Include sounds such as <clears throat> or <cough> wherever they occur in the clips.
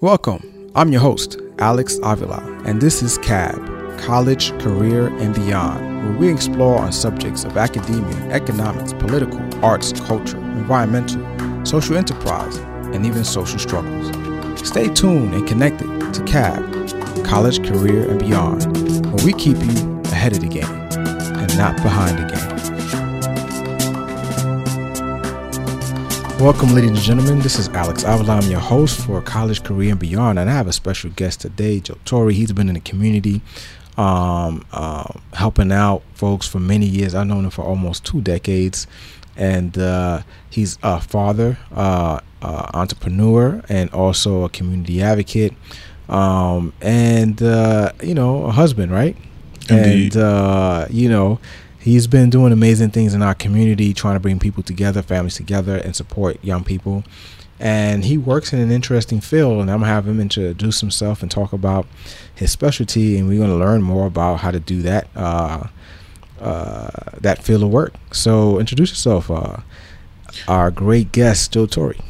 Welcome. I'm your host, Alex Avila, and this is CAB, College, Career, and Beyond, where we explore on subjects of academia, economics, political, arts, culture, environmental, social enterprise, and even social struggles. Stay tuned and connected to CAB, College, Career, and Beyond, where we keep you ahead of the game and not behind the game. Welcome, ladies and gentlemen. This is Alex Avila. I'm your host for College, Career, and Beyond, and I have a special guest today, Jatori. He's been in the community, um, uh, helping out folks for many years. I've known him for almost two decades, and uh, he's a father, uh, uh entrepreneur, and also a community advocate, um, and uh, you know, a husband, right? Indeed. And uh, you know he's been doing amazing things in our community, trying to bring people together, families together, and support young people. And he works in an interesting field, and I'm gonna have him introduce himself and talk about his specialty, and we're gonna learn more about how to do that uh, uh, that field of work. So, introduce yourself, uh, our great guest, Jatori.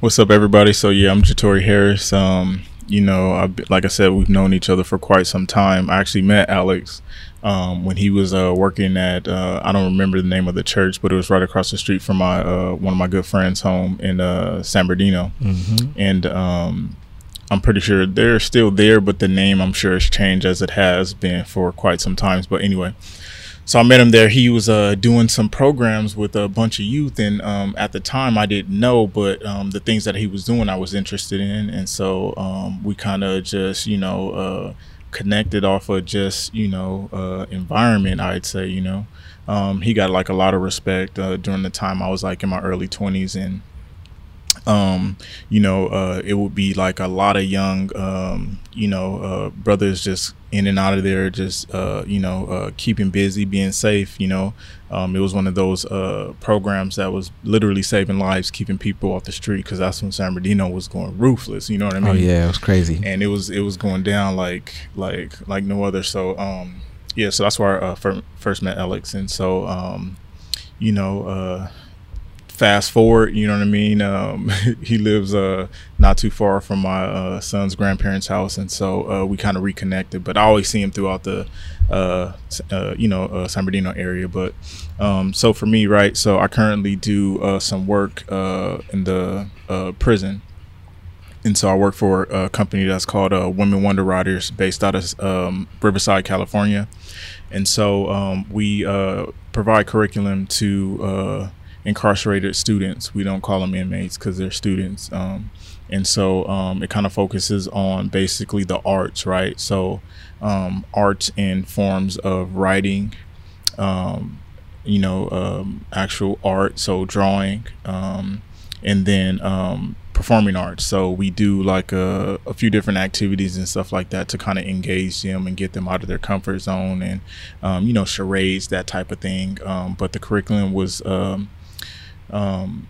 What's up, everybody? So yeah, I'm Jatori Harris. Um, you know, I, like I said, we've known each other for quite some time. I actually met Alex um, when he was uh, working at uh, I don't remember the name of the church, but it was right across the street from my uh, one of my good friends' home in uh, San Bernardino, mm-hmm. and um, I'm pretty sure they're still there, but the name I'm sure has changed as it has been for quite some times. But anyway. So I met him there. He was uh, doing some programs with a bunch of youth, and um, at the time I didn't know, but um, the things that he was doing I was interested in, and so um, we kind of just you know uh, connected off of just you know uh, environment i'd say you know. Um, he got like a lot of respect uh, during the time i was like in my early 20s and um, you know, uh, it would be like a lot of young, um, you know, uh, brothers just in and out of there, just, uh, you know, uh, keeping busy, being safe, you know. Um, it was one of those uh, programs that was literally saving lives, keeping people off the street, because that's when San Bernardino was going ruthless, you know what I oh, mean? Oh, yeah, it was crazy. And it was, it was going down like, like, like no other. So, um, yeah, so that's where I uh, first met Alex. And so, um, you know, fast forward, you know what I mean? Um, <laughs> he lives uh, not too far from my uh, son's grandparents' house, and so uh, we kind of reconnected. But I always see him throughout the, uh, uh, you know, uh, San Bernardino area. But um, so for me, right? So I currently do some work in the prison. And so I work for a company that's called Women Wonder Writers, based out of um, Riverside, California. And so um, we provide curriculum to incarcerated students. We don't call them inmates because they're students. Um, and so um, it kind of focuses on basically the arts, right? So um, arts in forms of writing, um, you know, um, actual art, so drawing, um, and then performing arts. So we do like a, a, few different activities and stuff like that to kind of engage them and get them out of their comfort zone and, um, you know, charades, that type of thing. Um, but the curriculum was um, um,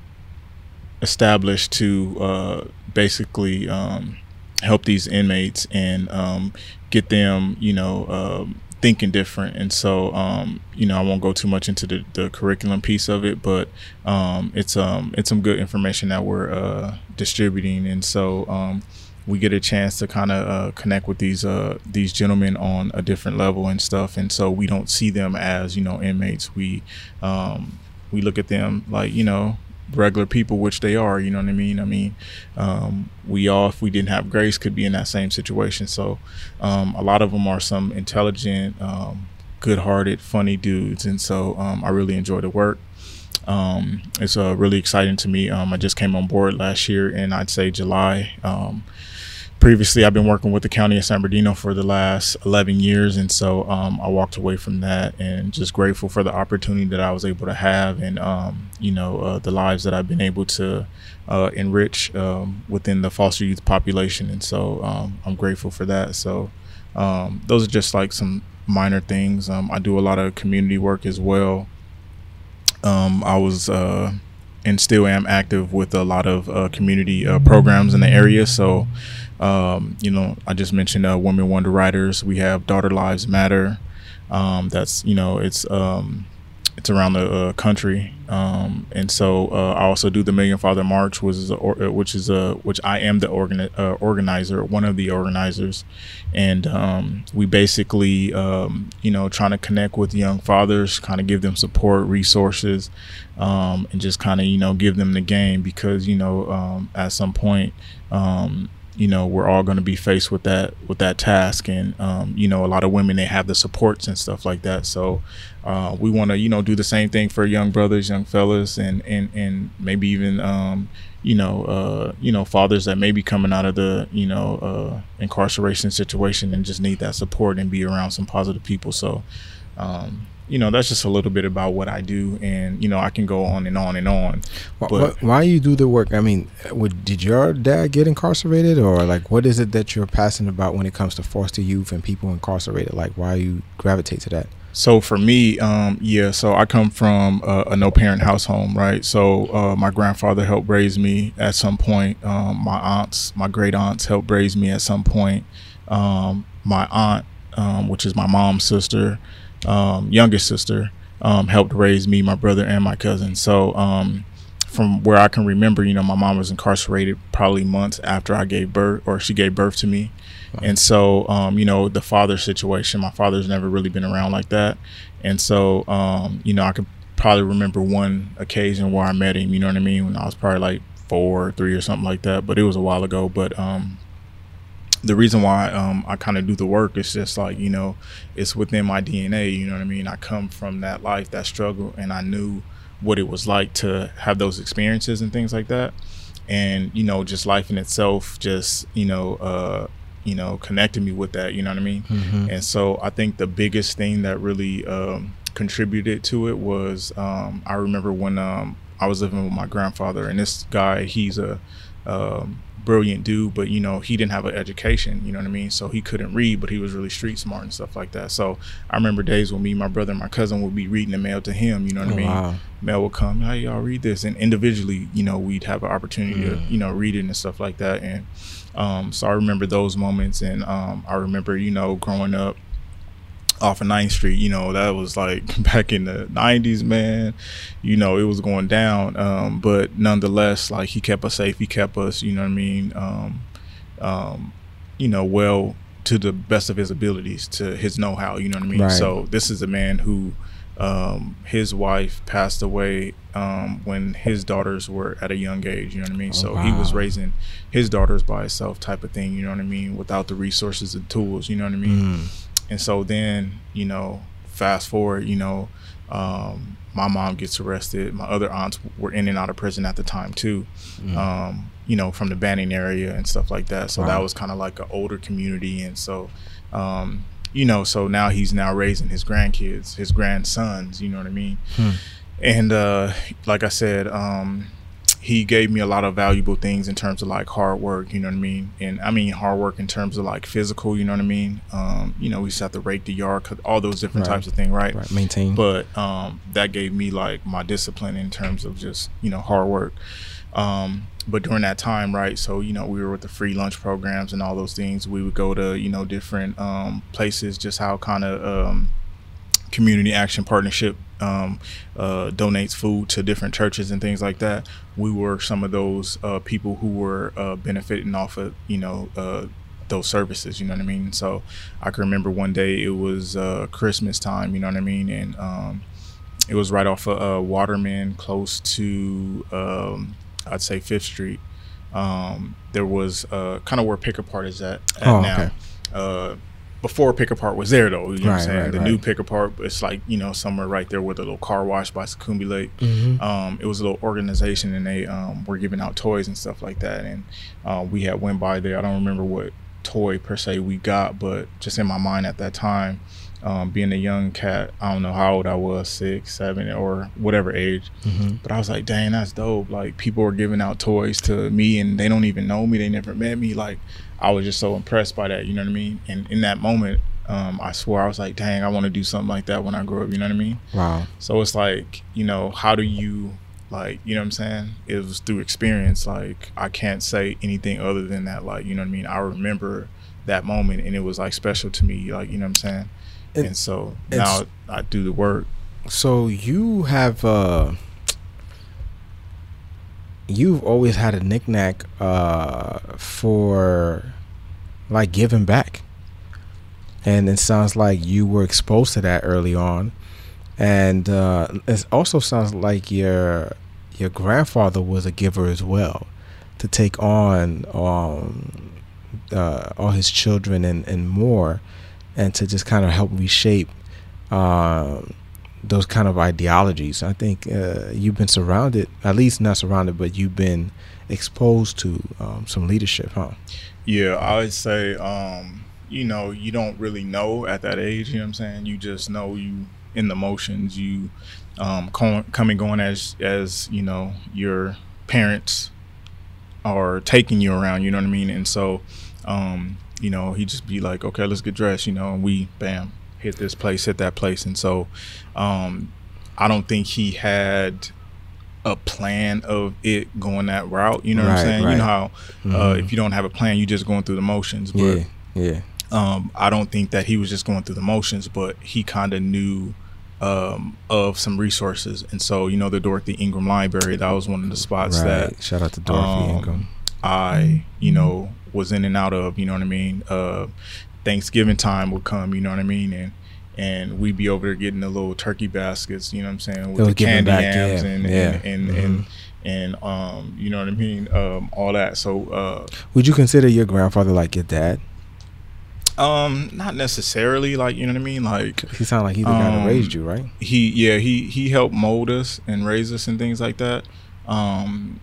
established to uh, basically um, help these inmates and um, get them, you know, um, thinking different. And so, um, you know, I won't go too much into the, the curriculum piece of it, but um, it's um, it's some good information that we're uh, distributing. And so we get a chance to kind of uh, connect with these uh, these gentlemen on a different level and stuff. And so we don't see them as you know inmates. We we look at them like you know regular people, which they are. You know what I mean? I mean, um, we all, if we didn't have grace, could be in that same situation. So, um, a lot of them are some intelligent, um, good-hearted, funny dudes, and so um, I really enjoy the work. Um, it's uh, really exciting to me. Um, I just came on board last year, and I'd say July previously I've been working with the county of San Bernardino for the last 11 years. And so um, I walked away from that and just grateful for the opportunity that I was able to have and, um, you know, uh, the lives that I've been able to uh, enrich um, within the foster youth population. And so um, I'm grateful for that. So um, those are just like some minor things. Um, I do a lot of community work as well. I was, uh, and still am active with a lot of uh, community uh, programs in the area. So, um, you know, I just mentioned uh, Women Wonder Writers. We have Daughter Lives Matter. Um, that's you know, it's um, it's around the uh, country, um, and so uh, I also do the Million Father March, which is a, uh, which is a which I am the organi- uh, organizer, one of the organizers, and um, we basically um, you know trying to connect with young fathers, kind of give them support, resources, and just kind of you know give them the game because you know at some point you know we're all going to be faced with that with that task and um, you know a lot of women they have the supports and stuff like that. So uh, we want to you know do the same thing for young brothers young fellas and and and maybe even um, you know uh, you know fathers that may be coming out of the you know uh, incarceration situation and just need that support and be around some positive people. So um, you know that's just a little bit about what I do, and you know I can go on and on and on. Why, but, why you do the work? I mean, would, did your dad get incarcerated, or like what is it that you're passionate about when it comes to foster youth and people incarcerated? Like why you gravitate to that? So for me, um, yeah, so I come from a, a no parent house home, right? So uh, my grandfather helped raise me at some point. Um, my aunts, my great aunts helped raise me at some point. Um, my aunt, um, which is my mom's sister, um, youngest sister um, helped raise me, my brother, and my cousin. So um, from where I can remember, you know, my mom was incarcerated probably months after I gave birth, or she gave birth to me. Wow. And so, um, you know, the father situation, my father's never really been around like that. And so, um, you know, I could probably remember one occasion where I met him, you know what I mean, when I was probably like four or three or something like that. But it was a while ago. But um, the reason why um, I kind of do the work is just like you know, it's within my DNA. You know what I mean? I come from that life, that struggle, and I knew what it was like to have those experiences and things like that. And you know, just life in itself, just you know, uh, you know, connected me with that. You know what I mean? Mm-hmm. And so I think the biggest thing that really um, contributed to it was um, I remember when um, I was living with my grandfather, and this guy, he's a um, brilliant dude, but you know, he didn't have an education, you know what I mean? So he couldn't read, but he was really street smart and stuff like that. So I remember days when me, my brother, and my cousin would be reading the mail to him, you know what oh, I mean? Wow. Mail would come, hey, y'all read this. And individually, you know, we'd have an opportunity mm. to, you know, read it and stuff like that. And um, so I remember those moments. And um, I remember, you know, growing up, off of 9th Street, you know, that was like <laughs> back in the 90s, man. You know, it was going down. Um, but nonetheless, like he kept us safe. He kept us, you know what I mean? Um, um, you know, well to the best of his abilities, to his know how, you know what I mean? Right. So this is a man who um, his wife passed away um, when his daughters were at a young age. You know what I mean? Oh, so wow. he was raising his daughters by himself, type of thing. You know what I mean? Without the resources and tools. You know what I mean? Mm. And so then, you know, fast forward, you know, um, my mom gets arrested. My other aunts were in and out of prison at the time too, mm. um, you know, from the Banning area and stuff like that. So wow. that was kind of like an older community. And so, um, you know, so now he's now raising his grandkids, his grandsons, you know what I mean? Hmm. And uh, like I said, um, he gave me a lot of valuable things in terms of like hard work, you know what I mean? And I mean hard work in terms of like physical, you know what I mean? Um, you know, we used to have to rake the yard, all those different right. types of things, right? Right, maintain. But um, that gave me like my discipline in terms of just, you know, hard work. Um, but during that time, right? So you know, we were with the free lunch programs and all those things. We would go to you know different um, places, just how kind of um, community action partnership um, uh, donates food to different churches and things like that. We were some of those uh, people who were uh, benefiting off of you know uh, those services. You know what I mean? So I can remember one day it was uh, Christmas time. You know what I mean? And um, it was right off of uh, Waterman, close to um, I'd say Fifth Street. Um, there was kind of where Pick Apart is at, at oh, now. Okay before Pick Apart was there though. You know right, what I'm saying? Right, the right. new Pick Apart, it's like, you know, somewhere right there with a little car wash by Seccombe Lake. Mm-hmm. Um, it was a little organization and they um, were giving out toys and stuff like that. And uh, we had went by there. I don't remember what toy per se we got, but just in my mind at that time, um, being a young cat, I don't know how old I was, six, seven, or whatever age. Mm-hmm. But I was like, dang, that's dope. Like people are giving out toys to me and they don't even know me. They never met me. Like I was just so impressed by that. You know what I mean? And in that moment, um, I swore I was like, dang, I want to do something like that when I grow up. You know what I mean? Wow. So it's like, you know, how do you like, you know what I'm saying? It was through experience. Like I can't say anything other than that. Like, you know what I mean? I remember that moment and it was like special to me. Like, you know what I'm saying? It, and so now I do the work So you have uh you've always had a knickknack uh for like giving back. And it sounds like you were exposed to that early on. And uh it also sounds like your your grandfather was a giver as well to take on um uh, all his children and, and more and to just kind of help reshape um, those kind of ideologies. I think uh, you've been surrounded, at least not surrounded, but you've been exposed to um, some leadership, huh? Yeah, I would say, um, you know, you don't really know at that age. You know what I'm saying? You just know you in the motions. You um, com- coming going as as you know your parents are taking you around. You know what I mean? And so, um, you know, he just be like, okay, let's get dressed. You know, and we bam hit this place, hit that place, and so um, I don't think he had a plan of it going that route. You know what Right, I'm saying? right. You know how uh, Mhm. if you don't have a plan, you're just going through the motions. But Yeah, yeah. um, I don't think that he was just going through the motions, but he kind of knew um, of some resources. And so, you know, the Dorothy Inghram Library, that was one of the spots Right. that Shout out to Dorothy um, Inghram. I, you know, was in and out of, you know what I mean? Uh, Thanksgiving time would come, you know what I mean? And and we'd be over there getting the little turkey baskets, you know what I'm saying, with the candy back, yams yeah, and, yeah. and and Mhm. and and um, you know what I mean, um, all that. So uh, Would you consider your grandfather like your dad? um, not necessarily like you know what I mean, like He sounded like he's the guy that Um, raised you, right? he yeah he he helped mold us and raise us and things like that um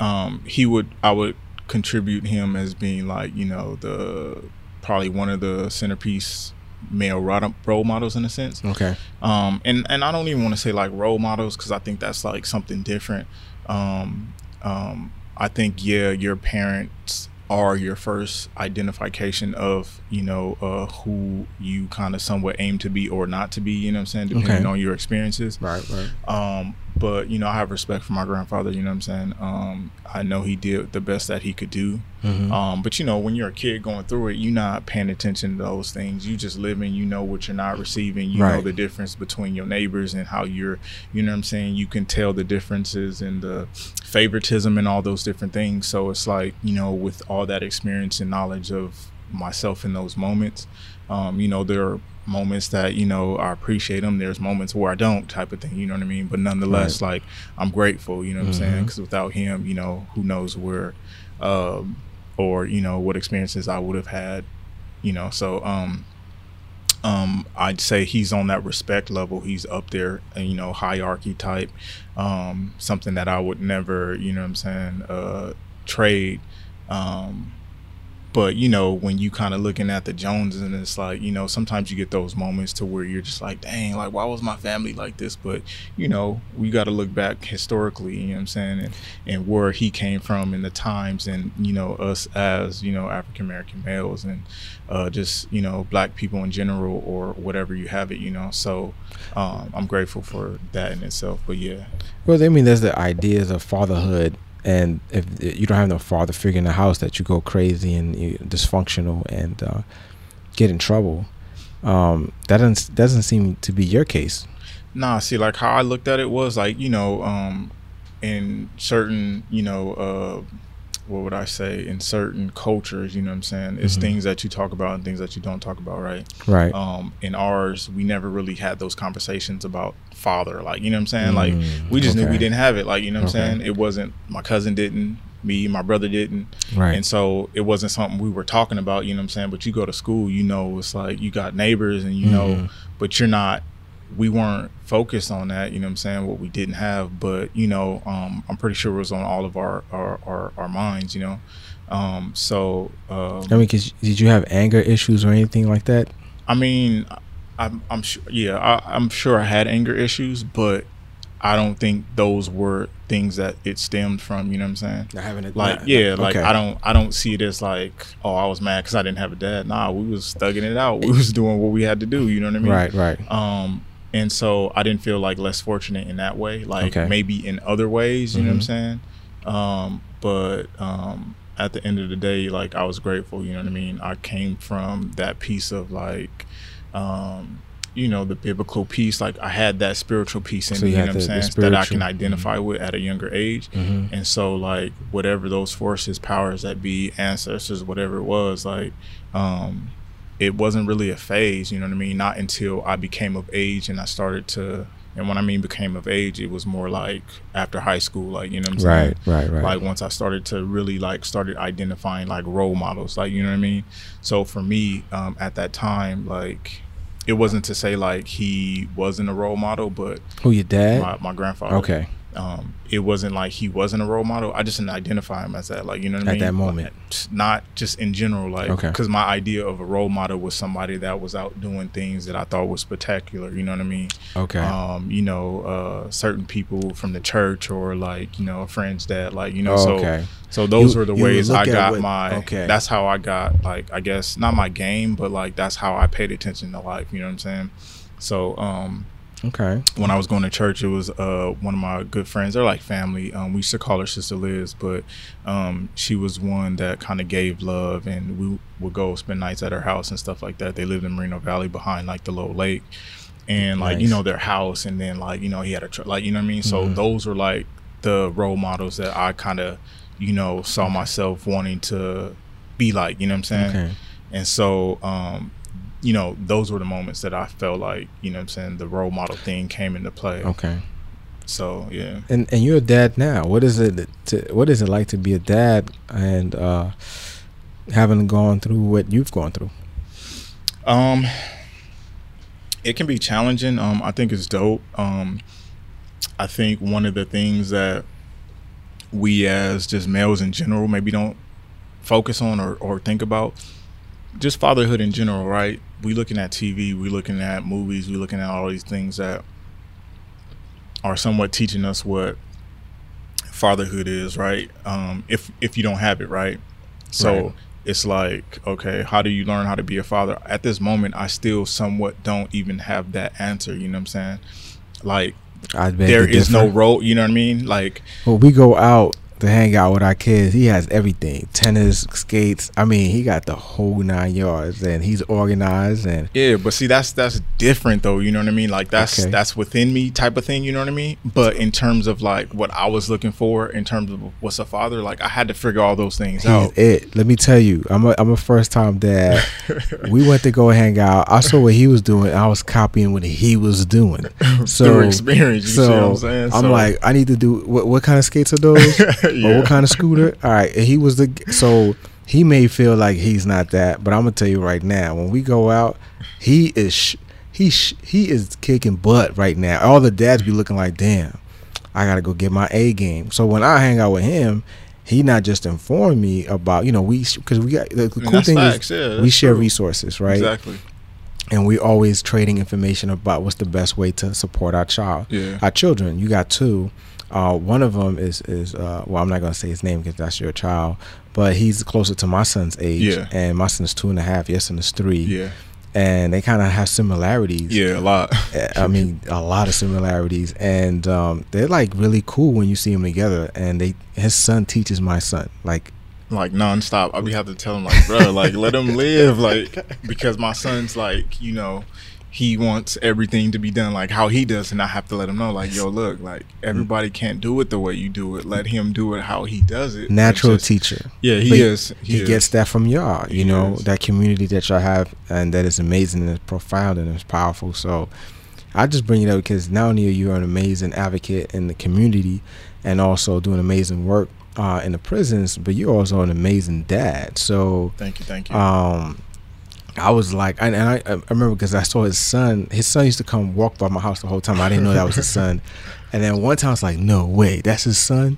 um he would i would contribute him as being like you know the probably one of the centerpiece male role models in a sense Okay. um and and i don't even want to say like role models because i think that's like something different um um i think yeah your parents are your first identification of you know uh who you kind of somewhat aim to be or not to be you know what i'm saying depending Okay. on your experiences Right, right. um but you know i have respect for my grandfather you know what i'm saying um i know he did the best that he could do Mhm. um, but you know, when you're a kid going through it, you're not paying attention to those things. You just living. You know what you're not receiving. You know the difference between your neighbors and how you're. You know what I'm saying. You can tell the differences and the favoritism and all those different things. So it's like you know, with all that experience and knowledge of myself in those moments, um, you know, there are moments that you know I appreciate them. There's moments where I don't, type of thing. You know what I mean. But nonetheless, like I'm grateful. You know what I'm saying? Because without him, you know, who knows where. Um, or you know what experiences I would have had, you know. So um, um, I'd say he's on that respect level. He's up there, and you know, hierarchy type. Um, something that I would never, you know, what I'm saying, uh, trade. Um, but you know, when you kind of looking at the Joneses, and it's like, you know, sometimes you get those moments to where you're just like, dang, like why was my family like this? But you know, we got to look back historically, you know what I'm saying, and and where he came from in the times, and you know, us as you know African American males, and uh, just you know black people in general, or whatever you have it, you know. So um, I'm grateful for that in itself. But yeah, Well, I mean, there's the ideas of fatherhood, and if you don't have no father figure in the house, that you go crazy and dysfunctional and uh, get in trouble. Um, that doesn't doesn't seem to be your case. Nah, see, like how I looked at it was like, you know, um, in certain, you know, uh, what would I say, in certain cultures, you know what I'm saying? It's Mhm. things that you talk about and things that you don't talk about, right? Right. Um, in ours, we never really had those conversations about father, like, you know what I'm saying? Like, Mm, we just knew we didn't have it, like, you know what I'm saying? It wasn't, my cousin didn't, me, my brother didn't. Right. And so it wasn't something we were talking about, you know what I'm saying? But you go to school, you know, it's like you got neighbors and you know, Mhm. but you're not, we weren't focused on that, you know what I'm saying? What we didn't have, but you know, um, I'm pretty sure it was on all of our, our, our, our minds, you know? Um, so, um, I mean, 'cause did you have anger issues or anything like that? I mean, I'm, I'm sure, yeah, I, I'm sure I had anger issues, but I don't think those were things that it stemmed from, you know what I'm saying? Not having it. like yeah like i don't i don't see it as like oh i was mad because i didn't have a dad nah we was thugging it out we was doing what we had to do you know what i mean Right. Right. um and so i didn't feel like less fortunate in that way like Okay. maybe in other ways you know what i'm Mhm. saying um but um at the end of the day like i was grateful you know what i mean i came from that piece of like um you know the biblical piece like i had that spiritual piece in So me you know what i'm saying that i can spiritual- identify with at a younger age Mhm. and so like whatever those forces powers that be ancestors whatever it was like um it wasn't really a phase you know what i mean not until i became of age and i started to and when i mean became of age it was more like after high school like you know what i'm saying Right, right, right. like once I started to really like started identifying like role models, like you know what I mean. So for me, um, at that time, like it wasn't to say like he wasn't a role model, but Who your dad? my, my grandfather. okay. Um, it wasn't like he wasn't a role model. I just didn't identify him as that. Like you know what I At mean. that moment. Like, not just in general. Like Okay. because my idea of a role model was somebody that was out doing things that I thought was spectacular. You know what I mean Okay. um, you know, uh, certain people from the church or like, you know, friends that like, you know, so okay. so those You- were the ways I got what- my. okay. That's how I got like I guess not my game, but like that's how I paid attention to life. You know what I'm saying? So um, Okay. when I was going to church, it was uh, one of my good friends. They're like family. Um, we used to call her Sister Liz, but um, she was one that kind of gave love, and we would go spend nights at her house and stuff like that. They lived in Moreno Valley behind like the little lake, and like you know their house, and then like you know he had a tr- like you know what I mean. So Mhm. those were like the role models that I kind of you know saw myself wanting to be like. You know what I'm saying? Okay. And so, um, you know, those were the moments that I felt like, you know what I'm saying, the role model thing came into play. Okay. So, yeah. And and you're a dad now. What is it to what is it like to be a dad and uh having gone through what you've gone through? Um, it can be challenging. Um, I think it's dope. Um, I think one of the things that we as just males in general maybe don't focus on or, or think about just fatherhood in general, right? We looking at TV, we looking at movies, we looking at all these things that are somewhat teaching us what fatherhood is, right? Um, if if you don't have it, right? So Right. it's like, okay, how do you learn how to be a father? At this moment, I still somewhat don't even have that answer. You know what I'm saying? Like there is no role. You know what I mean? Like When we go out to hang out with our kids, he has everything: tennis, skates. I mean, he got the whole nine yards, and he's organized. And Yeah, but see that's that's different though, you know what I mean? Like that's Okay. that's within me type of thing, you know what I mean? But in terms of like what I was looking for in terms of what's a father, like I had to figure all those things he's out. it. Let me tell you, I'm a I'm a first time dad. <laughs> we went to go hang out. I saw what he was doing. I was copying what he was doing. <laughs> So experience, you see what I'm so? I'm So- like, I need to do what? What kind of skates are those? <laughs> Yeah. what kind of scooter? <laughs> All right, and he was the so he may feel like he's not that, but I'm gonna tell you right now, when we go out, he is sh- he sh- he is kicking butt right now. All the dads be looking like, damn, I gotta go get my A game. So when I hang out with him, he not just inform me about you know we because we got the, cool thing facts, is yeah, we share true. resources, right? Exactly. And we always trading information about what's the best way to support our child Yeah. our children. You got two. Uh, one of them is is uh, well, I'm not gonna say his name because that's your child, but he's closer to my son's age, Yeah. and my son's two and a half. Your son is three, Yeah. and they kind of have similarities. Yeah, a lot. Uh, <laughs> I mean, a lot of similarities, and um, they're like really cool when you see them together. And they, his son teaches my son, like like nonstop. I be have to tell him like, bro, like let him live, like because my son's like, you know, he wants everything to be done like how he does, and I have to let him know, like, yo, look, like everybody can't do it the way you do it. Let him do it how he does it. natural just- teacher. Yeah, he But is. He, is. gets that from y'all, you He know, is. that community that y'all have, and that is amazing and it's profound and it's powerful. So, I just bring it up because not only are you an amazing advocate in the community, and also doing amazing work uh, in the prisons, but you're also an amazing dad. So, Thank you, thank you. um, I was like, and, and I, I remember because I saw his son. His son used to come walk by my house the whole time. I didn't know that was his son. And then one time I was like, no way, that's his son,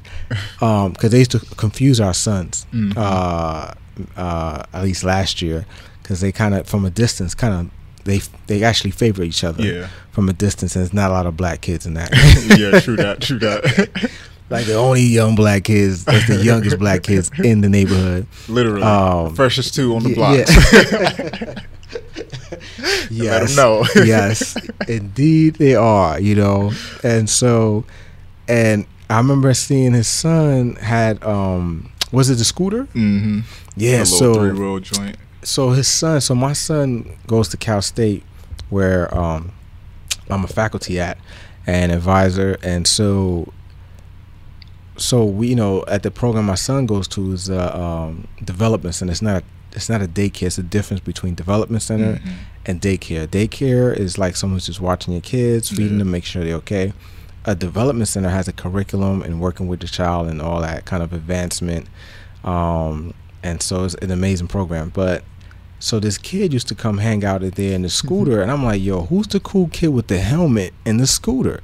because they used to confuse our sons. Mhm. Uh, uh, at least last year, because they kind of from a distance, kind of they they actually favor each other yeah, from a distance, and there's not a lot of black kids in that. <laughs> yeah, true that, true that. <laughs> like the only young black kids, that's the youngest black kids <laughs> in the neighborhood. Literally, Um, freshest two on the Ye- block. yeah. <laughs> <laughs> Let 'em know. yes, indeed they are. You know, and so, and I remember seeing his son had um, was it the scooter? mm-hmm. Yeah. three So wheel joint. so his son, so my son goes to Cal State where um, I'm a faculty at and advisor, and so so we you know at the program my son goes to is a um, development center. It's not a, it's not a daycare. It's a difference between development center Mhm. and daycare. Daycare is like someone's just watching your kids, feeding them, make sure they're okay. A development center has a curriculum and working with the child and all that kind of advancement. Um, and so it's an amazing program. But so this kid used to come hang out at there in the scooter, and I'm like, yo, who's the cool kid with the helmet and the scooter?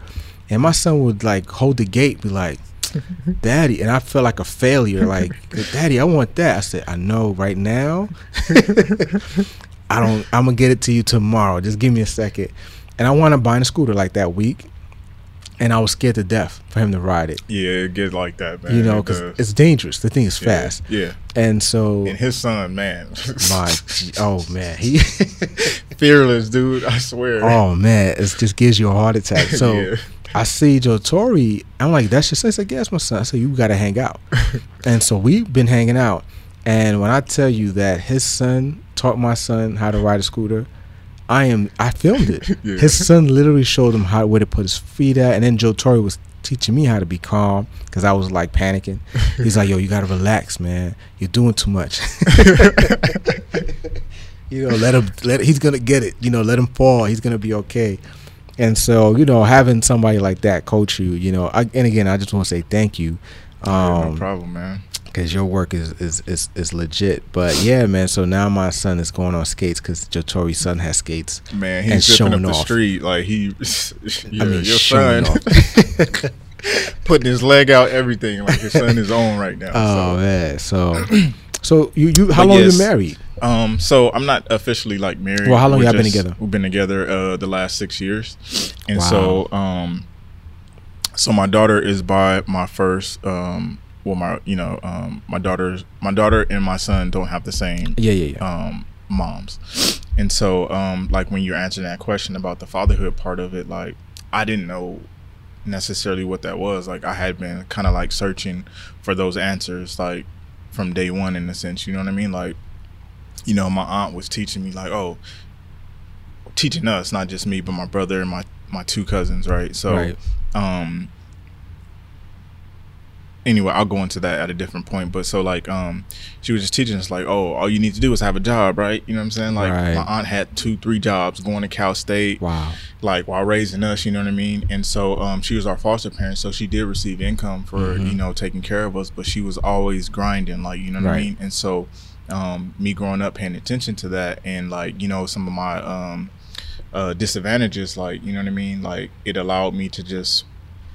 And my son would like hold the gate, be like, <laughs> Daddy, and I felt like a failure. Like, Daddy, I want that. I said, I know right now. <laughs> I don't. I'm gonna get it to you tomorrow. Just give me a second. And I want to buy a scooter like that week, and I was scared to death for him to ride it. Yeah, it get like that, man. you know, because does. it's dangerous. The thing is Yeah, fast, Yeah. and so And his son, man, my <laughs> oh man, he fearless dude. I swear. oh man, it just gives you a heart attack. So Yeah. I see Jatori. I'm like, that's just. I said, yes, my son. I said, you got to hang out. <laughs> and so we've been hanging out. And when I tell you that his son taught my son how to ride a scooter, I am. I filmed it. <laughs> Yeah. His son literally showed him how where to put his feet at, and then Jatori was teaching me how to be calm because I was like panicking. <laughs> He's like, "Yo, you gotta relax, man. You're doing too much." you know, let him. Let he's gonna get it. You know, let him fall. He's gonna be okay. And so, you know, having somebody like that coach you, you know, I, and again, I just want to say thank you. Yeah, no Um, problem, man. because your work is, is is is legit. But yeah, man. So now my son is going on skates because Jatori's son has skates. Man, he's zipping up showing the off. street like he. <laughs> yeah, I mean, your son <laughs> putting his leg out, everything like his son is on right now. <laughs> Oh so. man. So <clears throat> so you you how But long yes. you married? Um, so I'm not officially like married. Well, how long y'all been together? We've been together uh the last six years, and Wow. so um, so my daughter is by my first um, well my you know um my daughter's my daughter and my son don't have the same Yeah, yeah, yeah. um moms, and so um like when you're answering that question about the fatherhood part of it, like I didn't know necessarily what that was. Like I had been kind of like searching for those answers like from day one in a sense. You know what I mean? Like you know, my aunt was teaching me like, oh, teaching us, not just me, but my brother and my my two cousins, right? So, Right. um, anyway, I'll go into that at a different point. But so like, um, she was just teaching us like, oh, all you need to do is have a job, right? You know what I'm saying? Like, Right. my aunt had two, three jobs, going to Cal State, Wow. Like while raising us, you know what I mean? And so um, she was our foster parent, so she did receive income for Mhm. you know taking care of us, but she was always grinding, like you know what I mean? And so um, me growing up paying attention to that, and like you know some of my um, uh, disadvantages, like you know what I mean, like it allowed me to just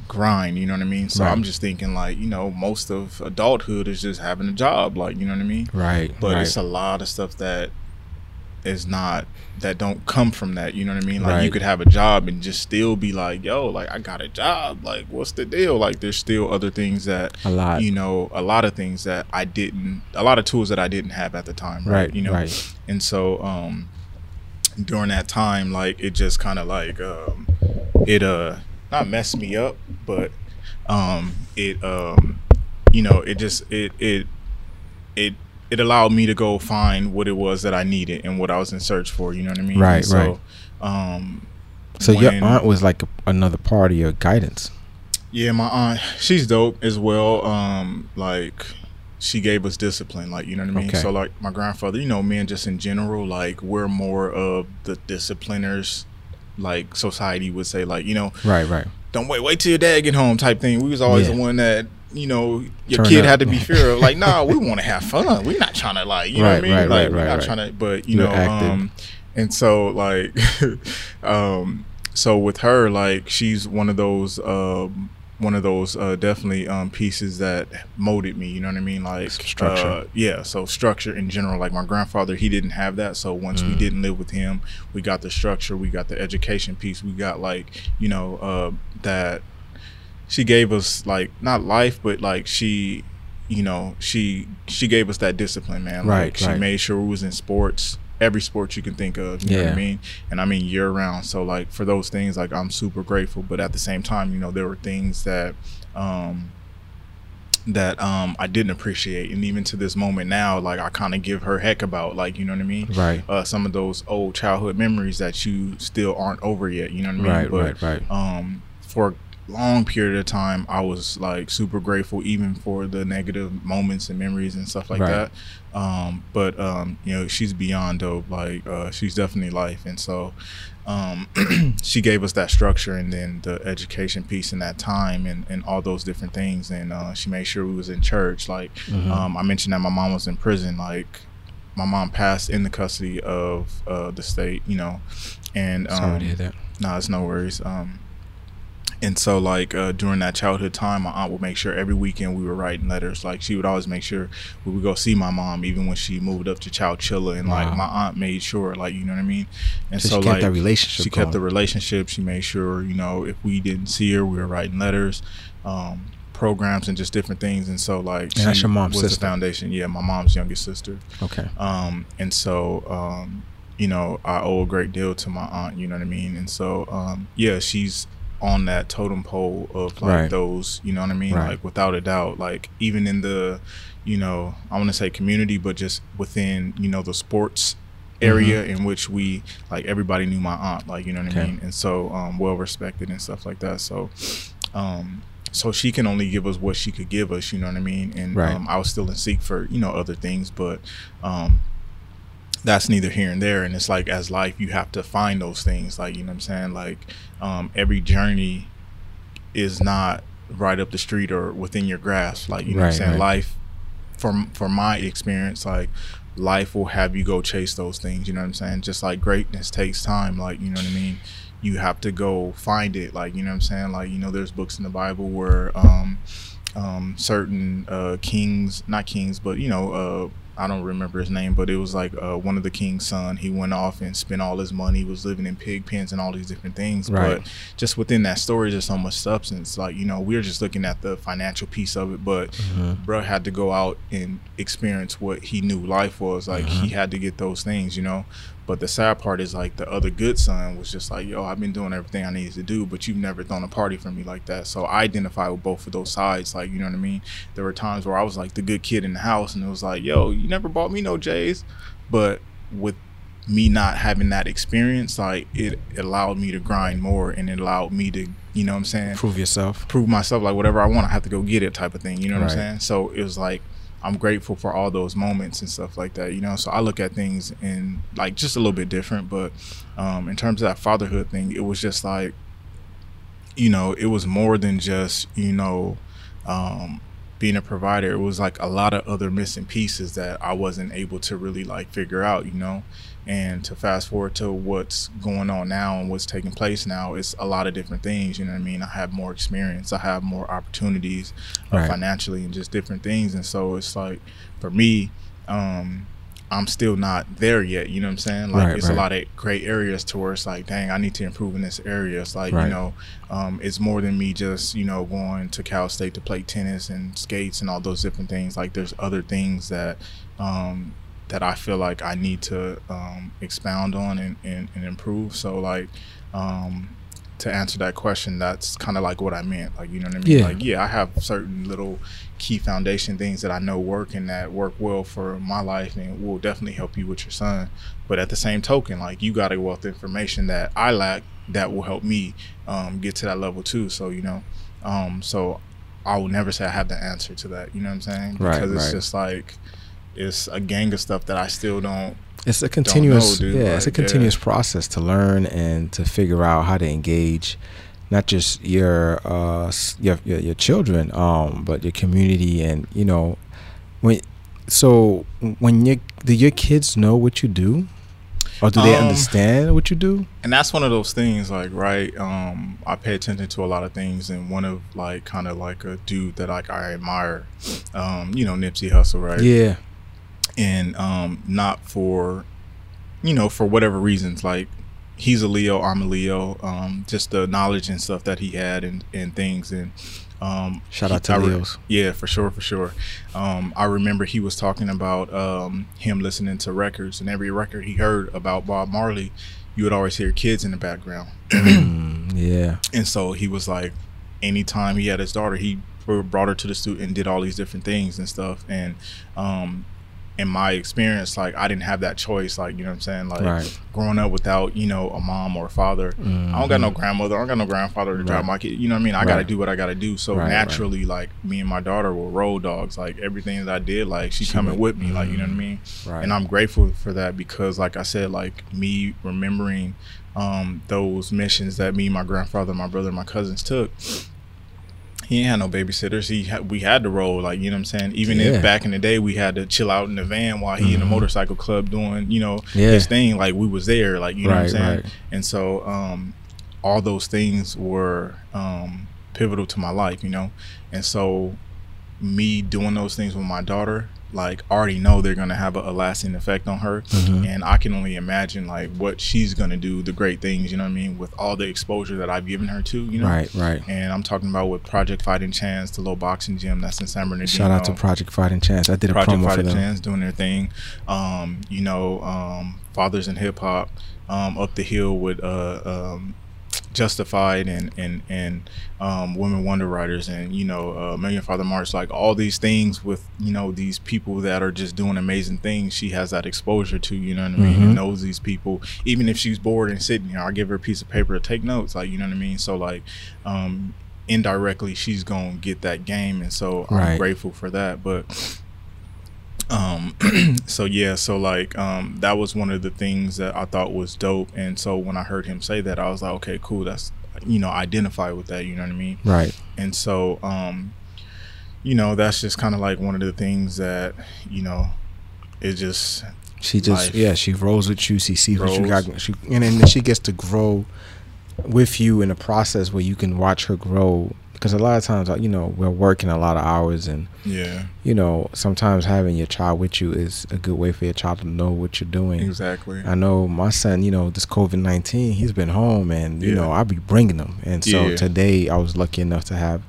grind, you know what I mean? So Right. I'm just thinking like you know most of adulthood is just having a job, like you know what I mean? Right. but right. it's a lot of stuff that is not that don't come from that you know what i mean like you could have a job and just still be like yo like i got a job like what's the deal like there's still other things that a lot. you know a lot of things that i didn't a lot of tools that i didn't have at the time right, right. you know Right. and so um during that time like it just kind of like um it uh not messed me up but um it um you know it just it it it it allowed me to go find what it was that I needed and what I was in search for you know what I mean Right, so right. um So your aunt was like a, another part of your guidance. yeah my aunt she's dope as well um like she gave us discipline like you know what I mean Okay. so like my grandfather you know men just in general like we're more of the discipliners like society would say like you know Right. Right. Don't wait wait till your dad get home type thing we was always Yeah. the one that you know your Turn kid up. had to be <laughs> fear of like nah we want to have fun we're not trying to like you know what I Right, mean right, like right, we're not right. trying to but you You're know um and so like <laughs> um so with her like she's one of those um one of those uh definitely um pieces that molded me you know what i mean like Structure. uh, yeah so structure in general like my grandfather he didn't have that so once we Mm. didn't live with him we got the structure we got the education piece we got like you know uh that she gave us like not life but like she you know she she gave us that discipline man Right, like she right. made sure we was in sports every sport you can think of you know what i mean? And i mean year round. So like for those things like i'm super grateful but at the same time you know there were things that um that um I didn't appreciate. And even to this moment now like I kind of give her heck about like you know what I mean? Right. uh some of those old childhood memories that you still aren't over yet you know what I mean? Right, but right, right. um for long period of time I was like super grateful even for the negative moments and memories and stuff like Right. that um but um you know she's beyond dope like uh she's definitely life and so um, <clears throat> she gave us that structure and then the education piece in that time and, and all those different things and uh, she made sure we was in church like Mhm. um, i mentioned that my mom was in prison like my mom passed in the custody of uh, the state you know and um, Sorry to hear that. no, it's no worries. Um, and so like uh, during that childhood time, my aunt would make sure every weekend we were writing letters. Like she would always make sure we would go see my mom, even when she moved up to Chowchilla, and like Wow. my aunt made sure, like you know what I mean. And So so, she kept like that relationship she kept the relationship. She made sure you know if we didn't see her, we were writing letters. Um, programs and just different things and so like And that's your mom's was the sister? foundation yeah my mom's youngest sister Okay. um, and so um, you know I owe a great deal to my aunt. You know what I mean? And so um, yeah, she's on that totem pole of like Right. those. You know what I mean? Right. Like without a doubt, like even in the you know I want to say community, but just within you know the sports area in which we like everybody knew my aunt like you know what Mm-hmm. Okay. i mean and so um well respected and stuff like that so um so she can only give us what she could give us you know what i mean and Right. um, i was still in seek for you know other things but um that's neither here and there and it's like as life you have to find those things like you know what i'm saying? Like um every journey is not right up the street or within your grasp like you know what i'm saying? right. life from from my experience like life will have you go chase those things you know what i'm saying? Just like greatness takes time like you know what i mean? You have to go find it like you know what i'm saying? Like you know there's books in the bible where um um certain uh kings not kings but you know uh I don't remember his name, but it was like uh, one of the king's son. He went off and spent all his money. He was living in pig pens and all these different things. Right. But just within that story, there's so much substance. Like you know, we're just looking at the financial piece of it, but Mhm. bro had to go out and experience what he knew life was like he had to get those things you know but the sad part is like the other good son was just like yo i've been doing everything i needed to do but you've never thrown a party for me like that. So i identify with both of those sides like you know what i mean? There were times where i was like the good kid in the house and it was like yo you never bought me no j's. But with me not having that experience like it allowed me to grind more and it allowed me to you know what i'm saying? Prove yourself. prove myself like whatever I want I have to go get it type of thing you know what Right. I'm saying? So it was like I'm grateful for all those moments and stuff like that you know? So I look at things in like just a little bit different but um in terms of that fatherhood thing it was just like you know it was more than just you know um being a provider. It was like a lot of other missing pieces that I wasn't able to really like figure out you know and to fast forward to what's going on now and what's taking place now it's a lot of different things you know what i mean i have more experience i have more opportunities uh, Right. financially and just different things and so it's like for me um i'm still not there yet you know what i'm saying like Right, it's right. a lot of gray areas to where it's like dang i need to improve in this area it's like Right. you know um, it's more than me just you know going to cal state to play tennis and skates and all those different things like there's other things that um that I feel like I need to um, expound on and, and, and improve. So like um, to answer that question, that's kind of like what I meant. Like you know what I mean? Yeah. Like yeah, I have certain little key foundation things that I know work and that work well for my life and will definitely help you with your son. But at the same token, like you got a wealth of information that I lack that will help me um, get to that level too. So you know, um, so I will never say I have the answer to that. You know what I'm saying? Right, Because it's right. just like it's a gang of stuff that I still don't. It's a continuous, dude, yeah, it's a like, yeah. continuous process to learn and to figure out how to engage, not just your uh your your, your children, um, but your community and you know, when so when you do your kids know what you do, or do they Um, understand what you do? And that's one of those things, like right. Um, I pay attention to a lot of things, and one of like kind of like a dude that like I admire, um, you know, Nipsey Hussle, right? Yeah, and um, not for, you know, for whatever reasons. Like he's a Leo, I'm a Leo. Um, just the knowledge and stuff that he had and and things and. Um, Shout he- out to I re- Leos. Yeah, for sure, for sure. Um, I remember he was talking about um, him listening to records, and every record he heard about Bob Marley, you would always hear kids in the background. <clears throat> Mm, yeah, And so he was like, anytime he had his daughter, he brought her to the studio and did all these different things and stuff and um in my experience, like I didn't have that choice. Like you know what I'm saying. Like Right. growing up without you know a mom or a father. I don't got no grandmother. I don't got no grandfather to drive Mm-hmm. My kid. You know what I mean. I got to do what I got to do. So Right, right. naturally, like me and my daughter were road dogs. Like everything that I did, like she, She coming with me. Like you know what I mean. Right. And I'm grateful for that because, like I said, like me remembering um, those missions that me, my grandfather, my brother, my cousins took. He ain't had no babysitters. He had, we had to roll, like you know what I'm saying. Even Yeah. if back in the day we had to chill out in the van while he in the Mhm. motorcycle club doing, you know, Yeah. his thing. Like we was there, like you know what I'm saying. right. And so, um, all those things were um, pivotal to my life, you know. And so, me doing those things with my daughter, like already know they're gonna have a, a lasting effect on her, Mhm. and I can only imagine like what she's gonna do, the great things, you know what I mean, with all the exposure that I've given her to, you know. Right, right. And I'm talking about with Project Fighting Chance, the little boxing gym that's in San Bernardino. Shout out to Project Fighting Chance. I did a Project promo for Fighting them. Chance doing their thing. Um, you know, um, Fathers in Hip Hop, um, up the hill with uh, um, Justified and and and um, Women Wonder Writers and you know uh, Million Father March, like all these things with you know these people that are just doing amazing things. She has that exposure to, you know what I mean, Mhm. and knows these people. Even if she's bored and sitting here, I'll give her a piece of paper to take notes, like you know what I mean. So like. Um, indirectly she's gonna get that game and so i'm grateful for that but um <clears throat> so yeah so like um that was one of the things that i thought was dope and so when i heard him say that i was like okay cool that's you know identify with that you know what i mean Right. and so um you know that's just kind of like one of the things that you know it just She just Life. yeah, she rolls with you. She sees what you got. She and then she gets to grow with you in a process where you can watch her grow. Because a lot of times, uh, you know, we're working a lot of hours, and yeah you know, sometimes having your child with you is a good way for your child to know what you're doing. exactly I know my son, you know, this COVID 19, he's been home and, you Yeah. know, I'll be bringing him. And so Yeah. today I was lucky enough to have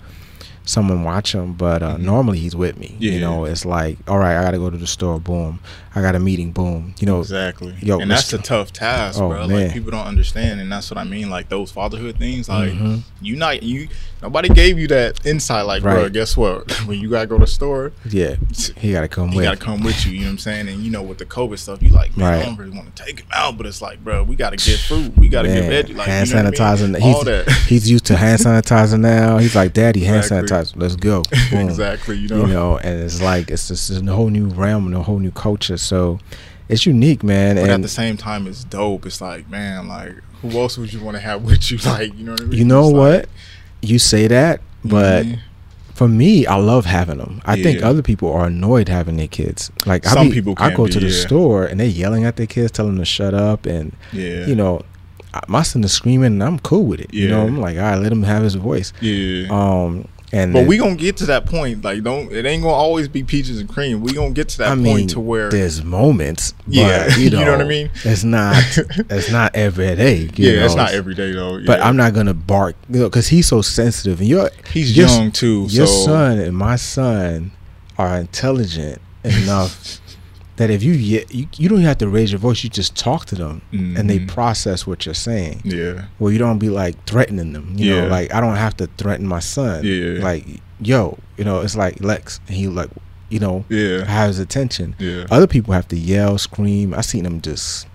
someone watch him, but uh, Mhm. normally he's with me. You know, it's like, all right, I got to go to the store, boom. I got a meeting, boom. You know, exactly yo, and that's a tough task Oh, bro man. like people don't understand and that's what i mean like those fatherhood things like Mhm. you not you nobody gave you that insight like bro guess what <laughs> when you gotta go to the store yeah, he got to come he with. gotta come with you. You know what I'm saying? And you know, with the COVID stuff, you like, man, I don't really want to take him out, but it's like, bro, we gotta get food. We gotta Man, get veggie. Like, hand you know what I sanitizer. mean? He's, All that. he's used to hand sanitizer now. He's like, Daddy, hand Exactly. sanitizer. Let's go. <laughs> Exactly. You know. you know, and it's like it's just a whole new realm and a whole new culture. So it's unique, man. but at the same time, it's dope. It's like, man, like, who else would you want to have <laughs> with you? Like, you know what I mean? you know It's what? like, You say that, but mhm. for me, I love having them. I think other people are annoyed having their kids. Like I Some be- people I go be, to the yeah. store and they're yelling at their kids, telling them to shut up, and yeah, you know, I- my son is screaming, and I'm cool with it. You know, I'm like, all right, let him have his voice. yeah. Um, and but then- we gonna get to that point. Like, don't it ain't gonna always be peaches and cream. We gonna get to that I point mean, to where there's moments, Yeah, but, <laughs> you, you know, know what I mean? It's not, <laughs> it's not every day. yeah, it's not every day though. But. I'm not gonna bark, you know, because he's so sensitive, and you're He's your- young too. Your so son and my son are intelligent <laughs> enough that if you, you you don't have to raise your voice, you just talk to them, and they Mhm. process what you're saying. Yeah. Well, you don't be like threatening them. You know, Yeah. like I don't have to threaten my son. Yeah. Like, yo, you know, it's like Lex. And he like, you know, Yeah. has attention. Yeah. Other people have to yell, scream. I seen them just,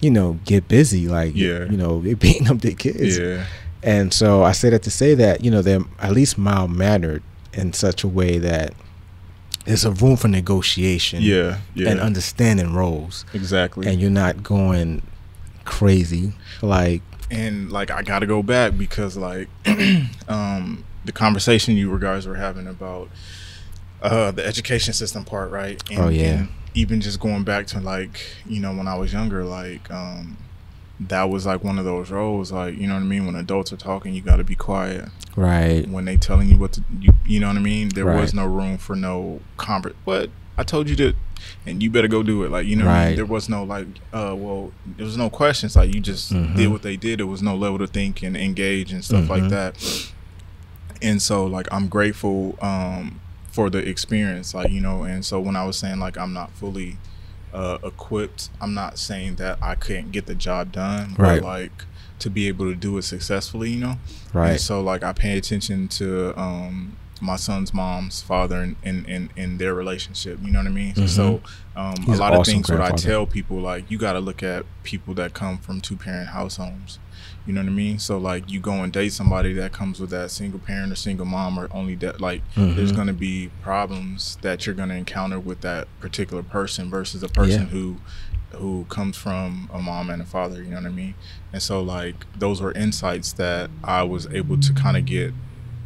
you know, get busy. Like, Yeah. you know, they <laughs> beating up their kids. Yeah. And so I say that to say that, you know, they're at least mild mannered in such a way that there's a room for negotiation Yeah. Yeah. and understanding roles. exactly. And you're not going crazy. Like, and like I gotta go back because like <clears throat> um the conversation you guys were having about uh the education system part, right? And, Oh, yeah. and even just going back to like, you know, when I was younger, like um that was like one of those roles, like, you know what I mean? When adults are talking, you gotta be quiet. right. When they telling you what to you you know what I mean? There Right. was no room for no convert but I told you to and you better go do it. Like, you know what I mean? There was no like uh well, there was no questions. Like you just Mhm. did what they did. There was no level to think and engage and stuff like Mhm. that. And so like I'm grateful um for the experience, like, you know, and so when I was saying like I'm not fully uh equipped, I'm not saying that I couldn't get the job done. Right. But like to be able to do it successfully, you know? And Right. so like I pay attention to um my son's mom's father and in, in, in, their relationship. You know what I mean? Mhm. So um, a lot an of things what I tell people like you got to look at people that come from two parent house homes. You know what I mean? So like you go and date somebody that comes with that single parent or single mom or only that like there's Mhm. going to be problems that you're going to encounter with that particular person versus a person Yeah. who who comes from a mom and a father, you know what I mean? And so like those were insights that I was able to kind of get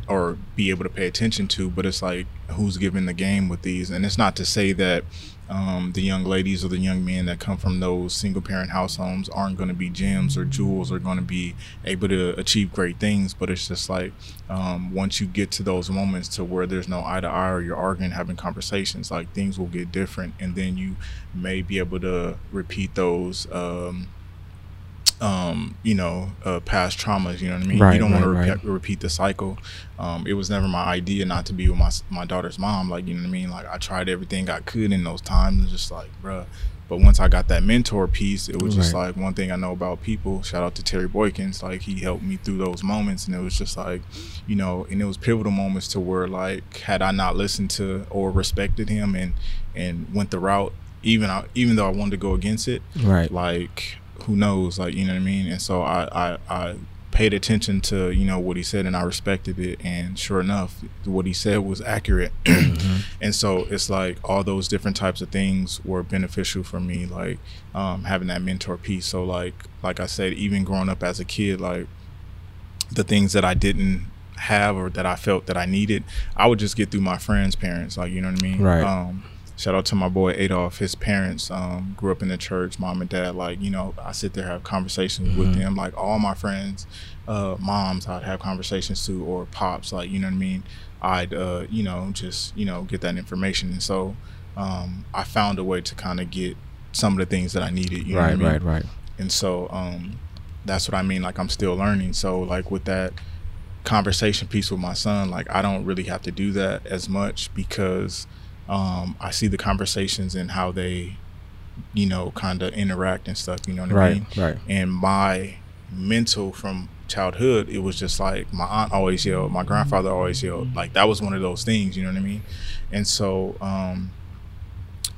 or be able to pay attention to, but it's like who's giving the game with these? And it's not to say that um, the young ladies or the young men that come from those single parent house homes aren't going to be gems or jewels or going to be able to achieve great things, but it's just like um, once you get to those moments to where there's no eye to eye or you're arguing, having conversations, like things will get different, and then you may be able to repeat those. Um, um, you know, uh, past traumas. You know what I mean. Right, you don't want right, to right. repeat the cycle. Um, it was never my idea not to be with my my daughter's mom. Like you know what I mean. Like I tried everything I could in those times. Just like, bruh. But once I got that mentor piece, it was just like one thing I know about people. Shout out to Terry Boykins. Like he helped me through those moments, and it was just like, you know, and it was pivotal moments to where like had I not listened to or respected him and and went the route, even I, even though I wanted to go against it, Right. like who knows like you know what i mean? And so I, I i paid attention to you know what he said and i respected it. And sure enough what he said was accurate. <clears throat> And so it's like all those different types of things were beneficial for me like um, having that mentor piece. So like like i said even growing up as a kid like the things that i didn't have or that i felt that i needed i would just get through my friends parents like you know what i mean? Right. um, shout out to my boy Adolf. His parents um, grew up in the church, mom and dad. Like, you know, I sit there have conversations with Mhm. them. Like all my friends, uh, moms, I'd have conversations to, or pops. Like, you know what I mean? I'd, uh, you know, just you know get that information. And so um, I found a way to kind of get some of the things that I needed. You know right. what I mean? Right. Right. And so um, that's what I mean. Like I'm still learning. So like with that conversation piece with my son, like I don't really have to do that as much because um, I see the conversations and how they, you know, kind of interact and stuff. You know what I Right. mean? Right. And my mental from childhood, it was just like my aunt always yelled, my grandfather always yelled. Like that was one of those things. You know what I mean? And so. Um,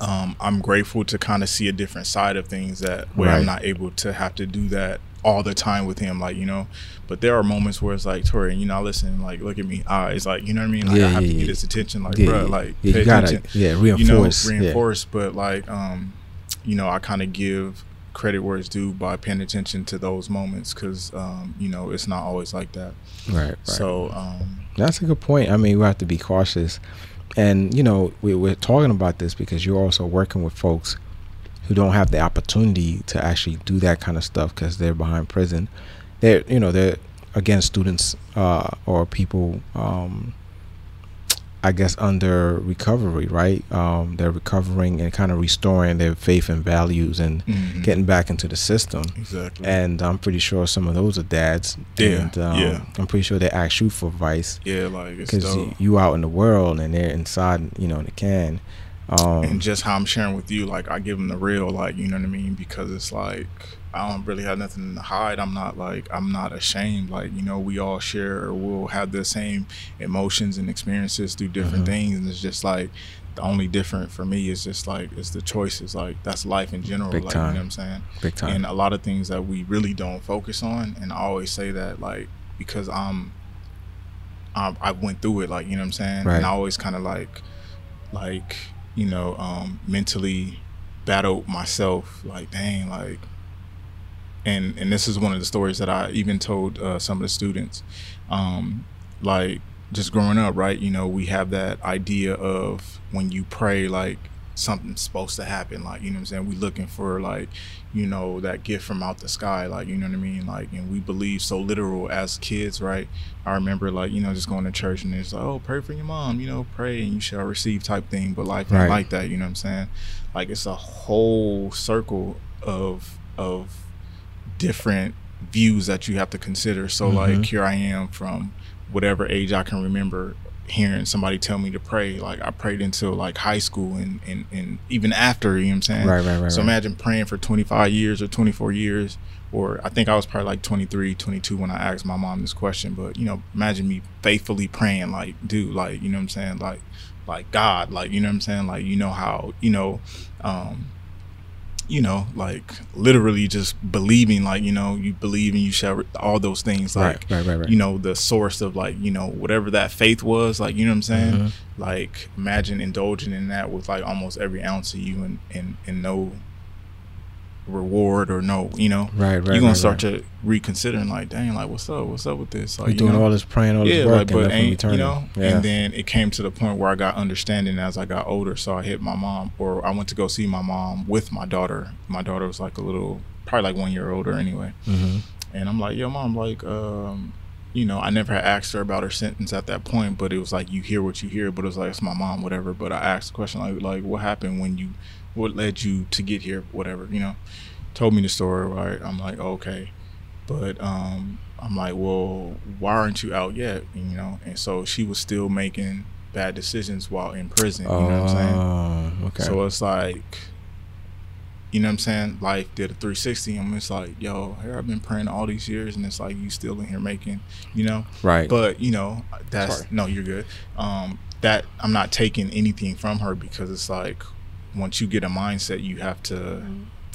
um, I'm grateful to kind of see a different side of things that where Right. I'm not able to have to do that all the time with him, like you know. But there are moments where it's like, Tori, you know, listen, like look at me, eyes, like you know what I mean. Like Yeah, I have yeah, to get his attention, like yeah, bro, like yeah, pay you gotta attention, yeah you know, reinforce. yeah. reinforce. But like, um, you know, I kind of give credit where it's due by paying attention to those moments because, um, you know, it's not always like that. Right. Right. So, um, That's a good point. I mean, we have to be cautious. And, you know, we, we're talking about this because you're also working with folks who don't have the opportunity to actually do that kind of stuff because they're behind prison. They're, you know, they're, again, students uh, or people, um, I guess, under recovery, right? Um, they're recovering and kind of restoring their faith and values and mhm, getting back into the system. exactly. And I'm pretty sure some of those are dads. Yeah, And um, yeah. I'm pretty sure they ask you for advice yeah, like because you out in the world and they're inside, you know, in the can. Um, and just how I'm sharing with you, like I give them the real, like you know what I mean, because it's like I don't really have nothing to hide. I'm not like I'm not ashamed. Like you know, we all share or we'll have the same emotions and experiences through different Mhm. things, and it's just like the only different for me is just like it's the choices. Like that's life in general. Big like time. you know what I'm saying. big time. And a lot of things that we really don't focus on, and I always say that like because I'm. I, I went through it, like you know what I'm saying, Right. and I always kind of like, like you know, um, mentally battled myself. Like, dang, like, and and this is one of the stories that I even told uh, some of the students. Um, like, just growing up, right? You know, we have that idea of when you pray, like something's supposed to happen. Like, you know what I'm saying? We looking for like, you know, that gift from out the sky. Like, you know what I mean? Like, and we believe so literal as kids, right? I remember like, you know, just going to church and it's like, oh, pray for your mom, you know, pray and you shall receive type thing. But life ain't like that, you know what I'm saying? Like it's a whole circle of of different views that you have to consider. So Mhm. like here I am from whatever age I can remember hearing somebody tell me to pray. Like I prayed until like high school and, and, and even after, you know what I'm saying? Right, right, right. So right. imagine praying for 25 years or 24 years, or I think I was probably like 23, 22 when I asked my mom this question. But, you know, imagine me faithfully praying, like, dude, like, you know what I'm saying? Like, like God, like, you know what I'm saying? Like, you know how, you know, um, you know, like literally just believing, like, you know, you believe and you shall, re- all those things, like, right, right, right, you know, the source of like, you know, whatever that faith was, like, you know what I'm saying? Mhm. Like, imagine indulging in that with like almost every ounce of you and, and, and no reward or no, you know, Right, right. you're gonna right, start right. to reconsidering, like, dang, like, what's up? What's up with this? Like, You're you doing know? all this praying, all this yeah, work, like, but ain't you know? yeah. And then it came to the point where I got understanding as I got older. So I hit my mom, or I went to go see my mom with my daughter. My daughter was like a little, probably like one year older anyway. hmm And I'm like, yo, mom, like, um, you know, I never had asked her about her sentence at that point, but it was like you hear what you hear, but it was like it's my mom, whatever. But I asked the question like, like, what happened when you, what led you to get here, whatever, you know? Told me the story, right? I'm like, okay, but um, I'm like, well, why aren't you out yet? You know? And so she was still making bad decisions while in prison. You know what I'm saying? Oh, okay. So it's like, you know what I'm saying? Life did a 360. I'm just like, yo, here I've been praying all these years, and it's like you still in here making, you know. right. But you know, that's Sorry. no, you're good. Um, that I'm not taking anything from her because it's like once you get a mindset, you have to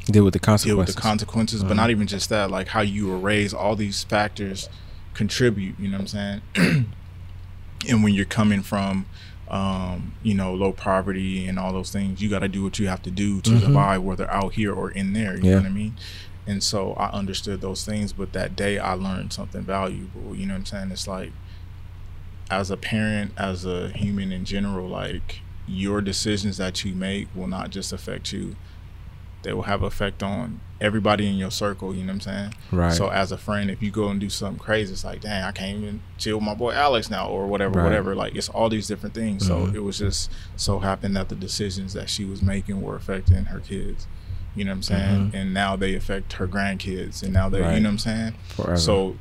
deal with the consequences. deal with the consequences. But Mhm. not even just that, like how you were raised, all these factors contribute. You know what I'm saying? <clears throat> and when you're coming from um, you know, low poverty and all those things, you got to do what you have to do to Mhm. survive, whether out here or in there. You Yeah. know what I mean? And so I understood those things, but that day I learned something valuable. You know what I'm saying? It's like, as a parent, as a human in general, like your decisions that you make will not just affect you; they will have effect on everybody in your circle. You know what I'm saying? right. So as a friend, if you go and do something crazy, it's like, dang, I can't even chill with my boy Alex now, or whatever, Right. whatever. Like it's all these different things. So Mhm. it was just so happened that the decisions that she was making were affecting her kids. You know what I'm saying? Mhm. And now they affect her grandkids, and now they, Right. you know what I'm saying? Forever. So,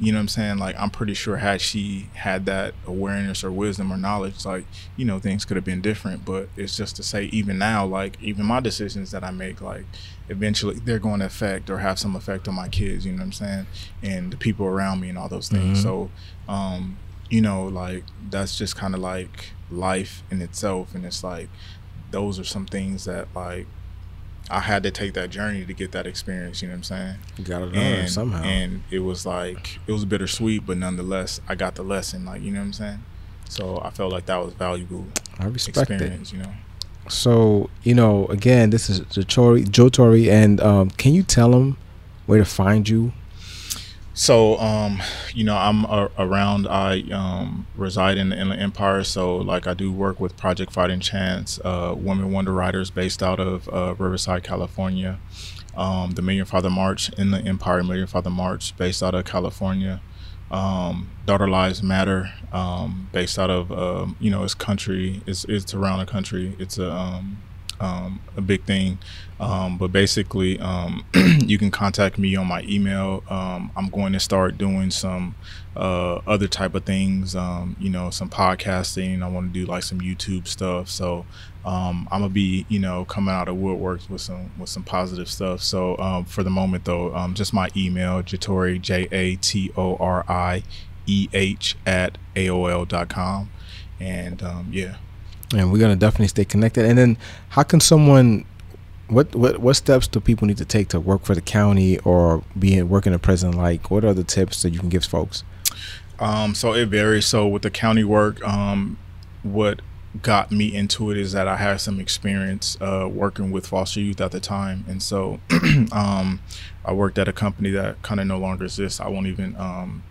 you know what I'm saying? Like I'm pretty sure had she had that awareness or wisdom or knowledge, like you know things could have been different. But it's just to say, even now, like even my decisions that I make, like eventually they're going to affect or have some effect on my kids. You know what I'm saying? And the people around me and all those things. Mhm. So, um, you know, like that's just kind of like life in itself, and it's like those are some things that like. I had to take that journey to get that experience, you know what I'm saying? you gotta learn and somehow. and it was like it was bittersweet, but nonetheless, I got the lesson. Like you know what I'm saying. So I felt like that was valuable I respect it. experience. You know. So you know, again, this is Jatori, Joe Torre, and um, can you tell them where to find you? So um, you know, I'm uh, around. I um reside in the Inland Empire. So like I do work with Project Fighting Chance, uh, Women Wonder Writers, based out of uh, Riverside, California. Um, the Million Father March in the Empire Million Father March, based out of California. um, Daughter Lives Matter, um, based out of um, you know it's country, it's it's around the country. It's a um, a big thing, um, but basically um, <clears throat> you can contact me on my email. Um, I'm going to start doing some uh, other type of things, um, you know, some podcasting. I want to do like some YouTube stuff. So I'm gonna be, you know, coming out of woodworks with some with some positive stuff. So for the moment, though, just my email, Jatori J A T O R I E H at aol.com and um, yeah. And we're gonna definitely stay connected. And then, how can someone? What, what what steps do people need to take to work for the county or be in, in a prison? Like, what are the tips that you can give folks? Um, so it varies. So with the county work, um, what got me into it is that I had some experience uh, working with foster youth at the time, and so <clears throat> um, I worked at a company that kind of no longer exists. I won't even, um,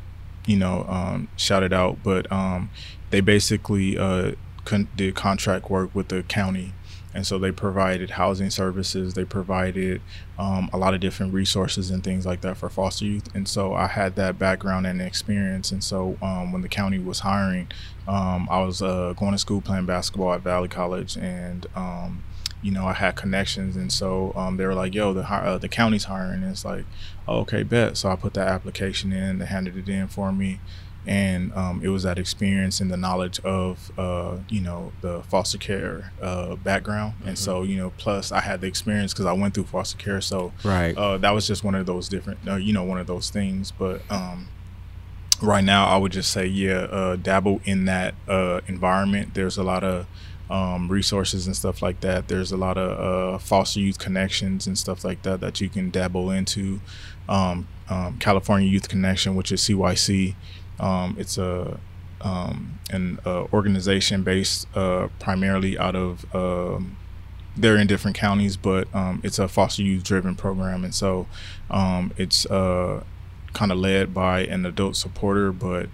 you know, um, shout it out, but um, they basically uh, con- did contract work with the county. And so they provided housing services. They provided um, a lot of different resources and things like that for foster youth. And so I had that background and experience. And so um, when the county was hiring, um, I was uh, going to school playing basketball at Valley College, and um, you know I had connections. And so um, they were like, "Yo, the uh, the county's hiring." And it's like, oh, "Okay, bet." So I put that application in. They handed it in for me. and um, it was that experience and the knowledge of uh, you know the foster care uh, background, mm-hmm. and so you know plus I had the experience because I went through foster care, so right uh, that was just one of those different uh, you know one of those things. But um, right now, I would just say yeah, uh, dabble in that uh, environment. There's a lot of um, resources and stuff like that. There's a lot of foster youth connections and stuff like that that you can dabble into. Um, um, California Youth Connection, which is CYC. Um, it's a um, an uh, organization based uh, primarily out of um, they're in different counties, but it's a foster youth driven program, and so it's uh, kind of led by an adult supporter, but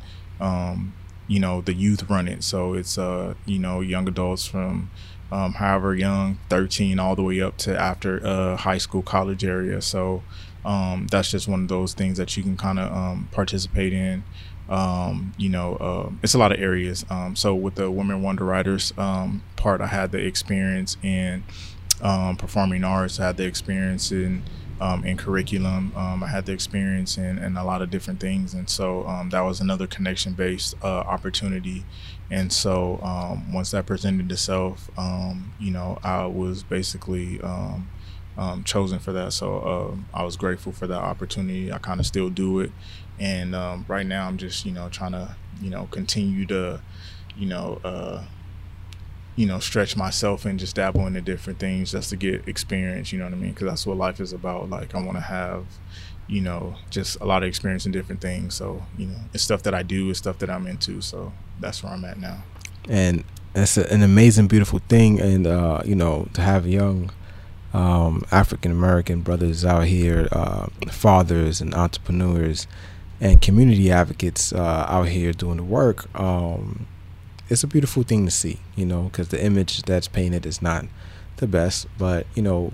you know the youth run it, so it's uh, you know young adults from um, however young, 13 all the way up to after uh, high school, college area. So um, that's just one of those things that you can kind of um, participate in. Um, you know, uh, it's a lot of areas. Um, so with the Women Wonder Writers um, part, I had the experience in um, performing arts. I had the experience in um, in curriculum. Um, I had the experience in, in, a lot of different things, and so that was another connection based uh, opportunity. And so once that presented itself, you know, I was basically um, chosen for that. So uh, I was grateful for that opportunity. I kind of still do it, and um, right now I'm just you know trying to you know continue to you know uh, you know stretch myself and just dabble into different things just to get experience. You know what I mean? Because that's what life is about. Like I want to have you know just a lot of experience in different things. So you know it's stuff that I do, it's stuff that I'm into. So that's where I'm at now. And it's an amazing, beautiful thing, and uh, you know to have young um, African American brothers out here, uh, fathers and entrepreneurs and community advocates uh, out here doing the work. Um, it's a beautiful thing to see, you know, because the image that's painted is not the best. But, you know,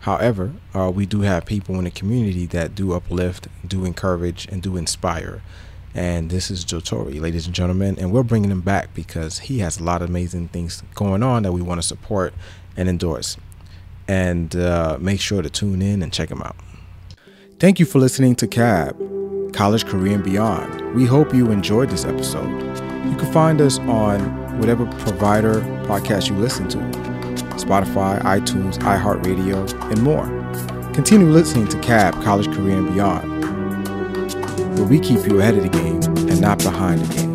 however, uh, we do have people in the community that do uplift, do encourage, and do inspire. And this is Jatori, ladies and gentlemen. And we're bringing him back because he has a lot of amazing things going on that we want to support and endorse and uh, make sure to tune in and check him out. Thank you for listening to CAB, College, Career, and Beyond. We hope you enjoyed this episode. You can find us on whatever provider podcast you listen to Spotify, iTunes, iHeartRadio, and more. Continue listening to CAB, College, Career, and Beyond, where we keep you ahead of the game and not behind the game.